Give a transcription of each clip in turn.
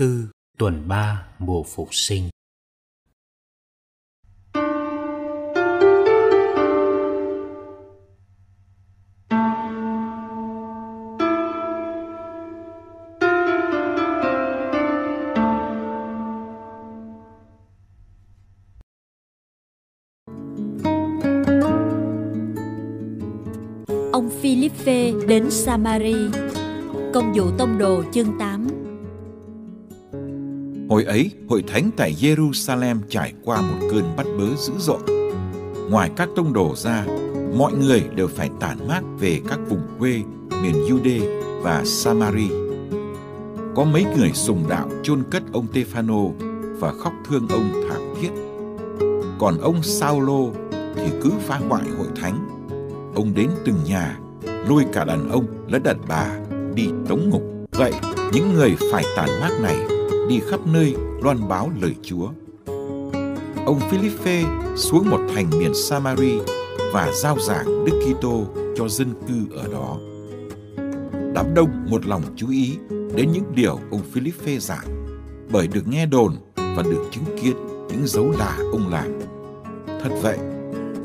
Tư, tuần 3 mùa phục sinh. Ông Philippe đến Samari. Công vụ tông đồ chương 8 Hồi ấy, hội thánh tại Jerusalem trải qua một cơn bắt bớ dữ dội. Ngoài các tông đồ ra, mọi người đều phải tản mát về các vùng quê miền Jude và Samari. Có mấy người sùng đạo chôn cất ông Tefano và khóc thương ông thảm thiết. Còn ông Saulo thì cứ phá hoại hội thánh. Ông đến từng nhà, lôi cả đàn ông lẫn đàn bà đi tống ngục. Vậy, những người phải tản mát này đi khắp nơi loan báo lời Chúa. Ông Philippe xuống một thành miền Samari và giao giảng Đức Kitô cho dân cư ở đó. Đám đông một lòng chú ý đến những điều ông Philippe giảng bởi được nghe đồn và được chứng kiến những dấu lạ ông làm. Thật vậy,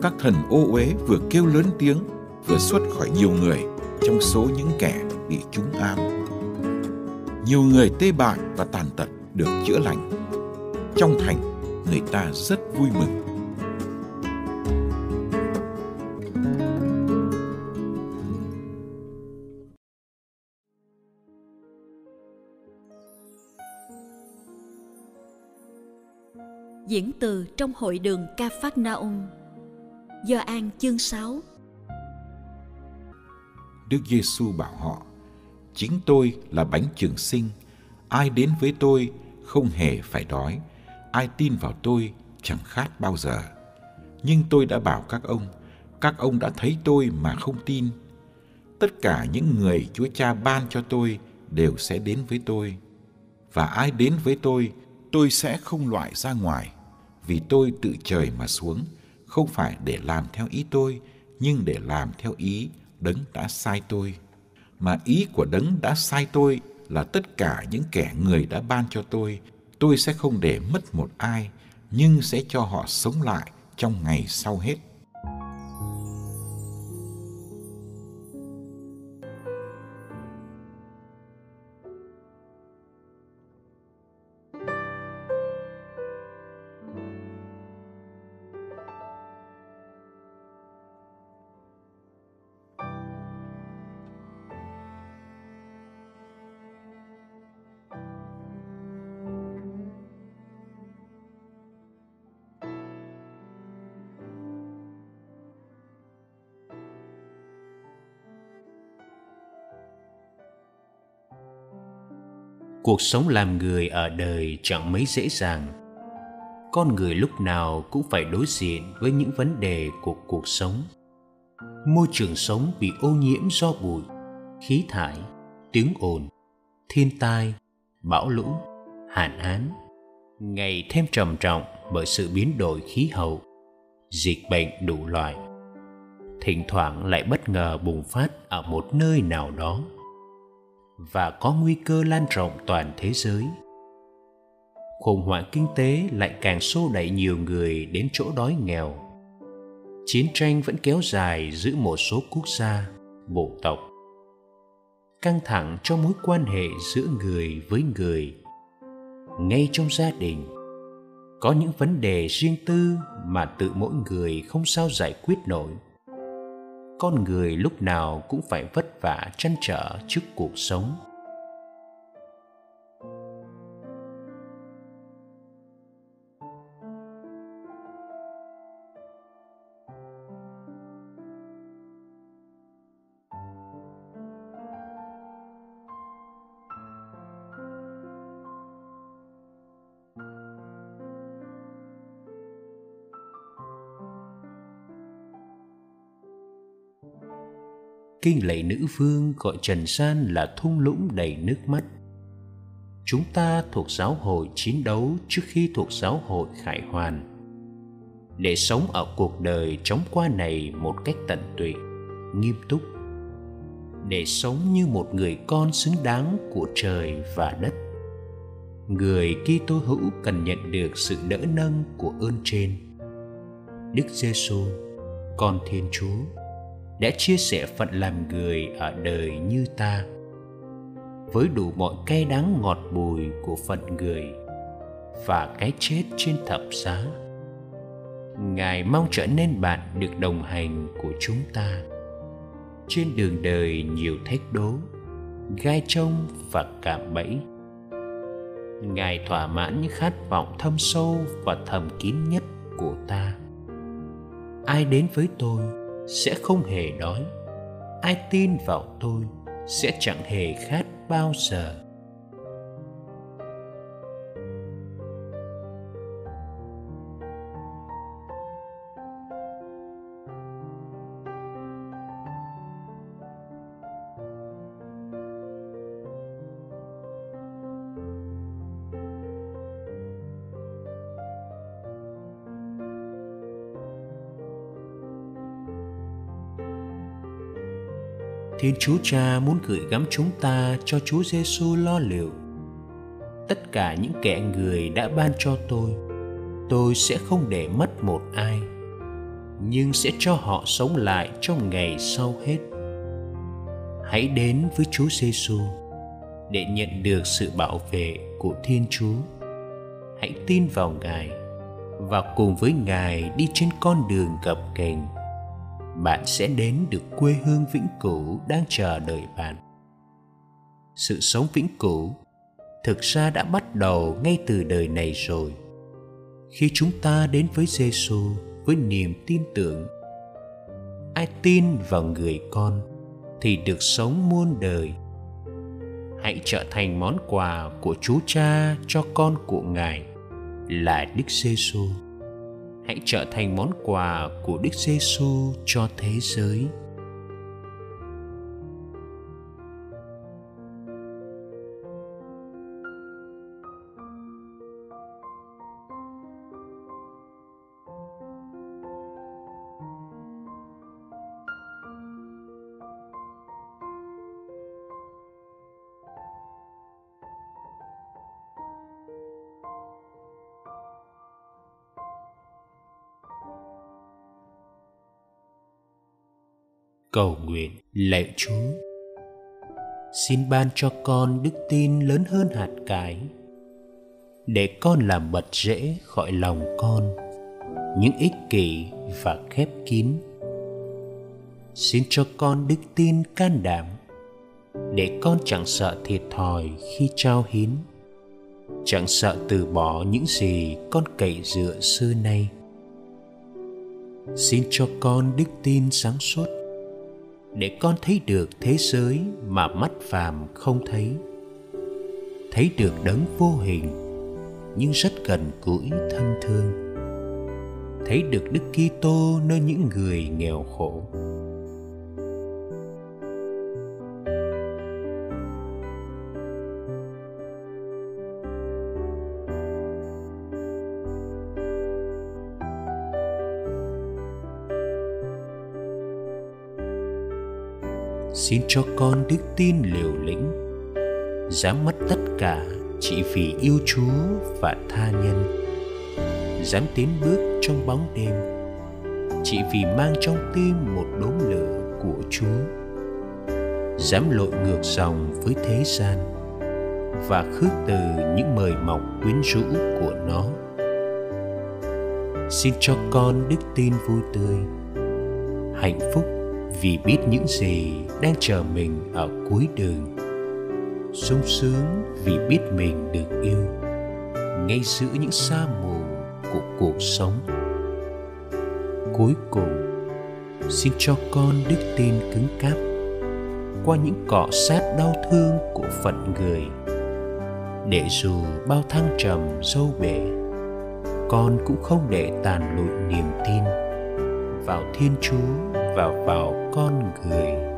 các thần ô uế vừa kêu lớn tiếng vừa xuất khỏi nhiều người trong số những kẻ bị trúng ám nhiều người tê bại và tàn tật được chữa lành. Trong thành, người ta rất vui mừng. Diễn từ trong hội đường Ca Phát Na Ung Do An chương 6 Đức Giêsu bảo họ: Chính tôi là bánh trường sinh, ai đến với tôi không hề phải đói, ai tin vào tôi chẳng khát bao giờ. Nhưng tôi đã bảo các ông, các ông đã thấy tôi mà không tin. Tất cả những người Chúa Cha ban cho tôi đều sẽ đến với tôi. Và ai đến với tôi, tôi sẽ không loại ra ngoài, vì tôi tự trời mà xuống, không phải để làm theo ý tôi, nhưng để làm theo ý đấng đã sai tôi mà ý của đấng đã sai tôi là tất cả những kẻ người đã ban cho tôi. Tôi sẽ không để mất một ai, nhưng sẽ cho họ sống lại trong ngày sau hết. Cuộc sống làm người ở đời chẳng mấy dễ dàng. Con người lúc nào cũng phải đối diện với những vấn đề của cuộc sống. Môi trường sống bị ô nhiễm do bụi, khí thải, tiếng ồn, thiên tai, bão lũ, hạn hán, ngày thêm trầm trọng bởi sự biến đổi khí hậu, dịch bệnh đủ loại. Thỉnh thoảng lại bất ngờ bùng phát ở một nơi nào đó và có nguy cơ lan rộng toàn thế giới. Khủng hoảng kinh tế lại càng xô đẩy nhiều người đến chỗ đói nghèo. Chiến tranh vẫn kéo dài giữa một số quốc gia, bộ tộc. Căng thẳng trong mối quan hệ giữa người với người. Ngay trong gia đình, có những vấn đề riêng tư mà tự mỗi người không sao giải quyết nổi con người lúc nào cũng phải vất vả chăn trở trước cuộc sống. Kinh lạy nữ vương gọi trần gian là thung lũng đầy nước mắt. Chúng ta thuộc giáo hội chiến đấu trước khi thuộc giáo hội khải hoàn. Để sống ở cuộc đời chóng qua này một cách tận tụy, nghiêm túc. Để sống như một người con xứng đáng của trời và đất. Người Kitô hữu cần nhận được sự đỡ nâng của ơn trên. Đức Giêsu con Thiên Chúa đã chia sẻ phận làm người ở đời như ta. Với đủ mọi cay đắng ngọt bùi của phận người và cái chết trên thập giá, ngài mong trở nên bạn được đồng hành của chúng ta. Trên đường đời nhiều thách đố, gai trông và cạm bẫy, ngài thỏa mãn những khát vọng thâm sâu và thầm kín nhất của ta. Ai đến với tôi sẽ không hề đói ai tin vào tôi sẽ chẳng hề khát bao giờ. Thiên Chúa Cha muốn gửi gắm chúng ta cho Chúa Giêsu lo liệu. Tất cả những kẻ người đã ban cho tôi, tôi sẽ không để mất một ai, nhưng sẽ cho họ sống lại trong ngày sau hết. Hãy đến với Chúa Giêsu để nhận được sự bảo vệ của Thiên Chúa. Hãy tin vào Ngài và cùng với Ngài đi trên con đường gập ghềnh bạn sẽ đến được quê hương vĩnh cửu đang chờ đợi bạn. Sự sống vĩnh cửu thực ra đã bắt đầu ngay từ đời này rồi. Khi chúng ta đến với Giêsu với niềm tin tưởng, ai tin vào người con thì được sống muôn đời. Hãy trở thành món quà của Chúa Cha cho con của Ngài là Đức Giêsu hãy trở thành món quà của Đức Giêsu cho thế giới. Cầu nguyện lạy Chúa. Xin ban cho con đức tin lớn hơn hạt cải, để con làm bật rễ khỏi lòng con những ích kỷ và khép kín. Xin cho con đức tin can đảm, để con chẳng sợ thiệt thòi khi trao hiến, chẳng sợ từ bỏ những gì con cậy dựa xưa nay. Xin cho con đức tin sáng suốt để con thấy được thế giới mà mắt phàm không thấy. Thấy được đấng vô hình, nhưng rất gần gũi thân thương. Thấy được đức kitô nơi những người nghèo khổ. Xin cho con đức tin liều lĩnh. Dám mất tất cả chỉ vì yêu chúa và tha nhân. Dám tiến bước trong bóng đêm, chỉ vì mang trong tim một đốm lửa của chúa. Dám lội ngược dòng với thế gian và khước từ những mời mọc quyến rũ của nó. Xin cho con đức tin vui tươi, hạnh phúc vì biết những gì đang chờ mình ở cuối đường. Sung sướng vì biết mình được yêu, ngay giữa những sa mù của cuộc sống. Cuối cùng, xin cho con đức tin cứng cáp qua những cọ sát đau thương của phận người. Để dù bao thăng trầm sâu bể, con cũng không để tàn lụi niềm tin vào thiên chúa và vào con người.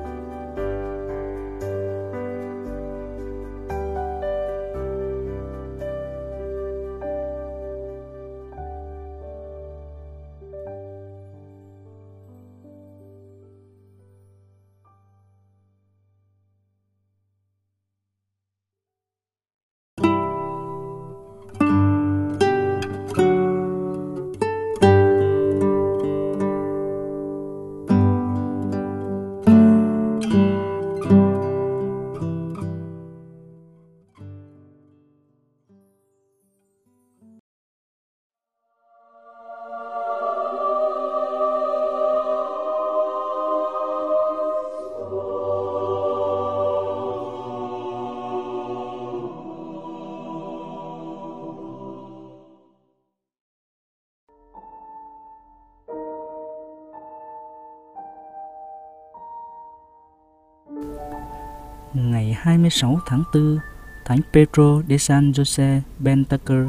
Ngày 26 tháng 4, Thánh Pedro de San Jose Bentaker.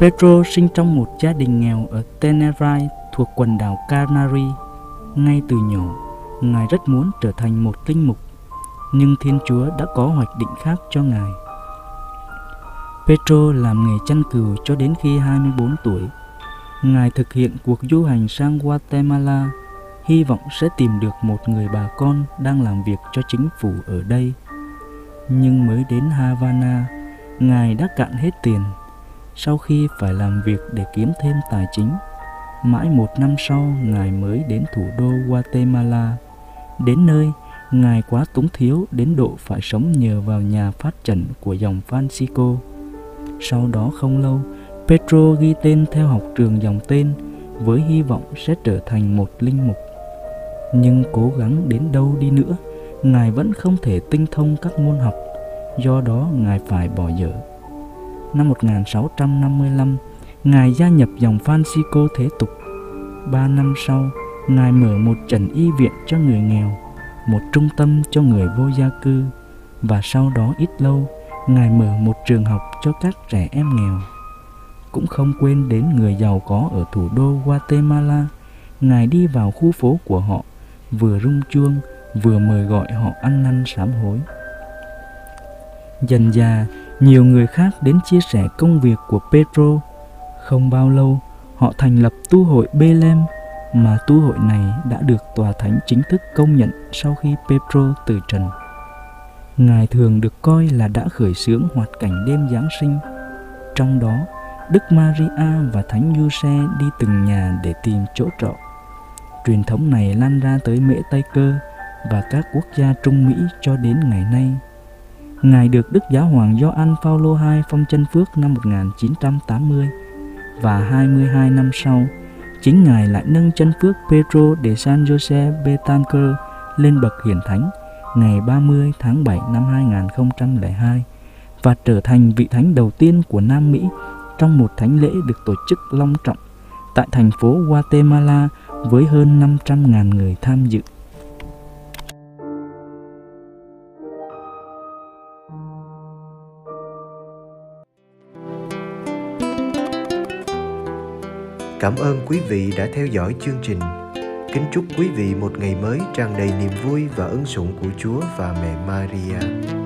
Pedro sinh trong một gia đình nghèo ở Tenerife thuộc quần đảo Canary. Ngay từ nhỏ, Ngài rất muốn trở thành một linh mục, nhưng Thiên Chúa đã có hoạch định khác cho Ngài. Pedro làm nghề chăn cừu cho đến khi 24 tuổi. Ngài thực hiện cuộc du hành sang Guatemala hy vọng sẽ tìm được một người bà con đang làm việc cho chính phủ ở đây. Nhưng mới đến Havana, Ngài đã cạn hết tiền sau khi phải làm việc để kiếm thêm tài chính. Mãi một năm sau, Ngài mới đến thủ đô Guatemala. Đến nơi, Ngài quá túng thiếu đến độ phải sống nhờ vào nhà phát triển của dòng Francisco. Sau đó không lâu, Pedro ghi tên theo học trường dòng tên với hy vọng sẽ trở thành một linh mục nhưng cố gắng đến đâu đi nữa, ngài vẫn không thể tinh thông các môn học. Do đó ngài phải bỏ dở. Năm 1655 ngài gia nhập dòng Francisco thế tục. Ba năm sau, ngài mở một trần y viện cho người nghèo, một trung tâm cho người vô gia cư. Và sau đó ít lâu, ngài mở một trường học cho các trẻ em nghèo. Cũng không quên đến người giàu có ở thủ đô Guatemala, ngài đi vào khu phố của họ vừa rung chuông, vừa mời gọi họ ăn năn sám hối. Dần già nhiều người khác đến chia sẻ công việc của Pedro không bao lâu, họ thành lập tu hội Belem mà tu hội này đã được tòa thánh chính thức công nhận sau khi Pedro từ trần. Ngài thường được coi là đã khởi xướng hoạt cảnh đêm Giáng sinh. Trong đó, Đức Maria và Thánh Giuse đi từng nhà để tìm chỗ trọ. Truyền thống này lan ra tới Mễ Tây Cơ và các quốc gia Trung Mỹ cho đến ngày nay. Ngài được Đức Giáo hoàng Gioan Phaolô II phong chân phước năm 1980 và 22 năm sau, chính Ngài lại nâng chân phước Pedro de San Jose Betancourt lên bậc hiển thánh ngày 30 tháng 7 năm 2002 và trở thành vị thánh đầu tiên của Nam Mỹ trong một thánh lễ được tổ chức long trọng tại thành phố Guatemala với hơn 500.000 người tham dự. Cảm ơn quý vị đã theo dõi chương trình. Kính chúc quý vị một ngày mới tràn đầy niềm vui và ân sủng của Chúa và mẹ Maria.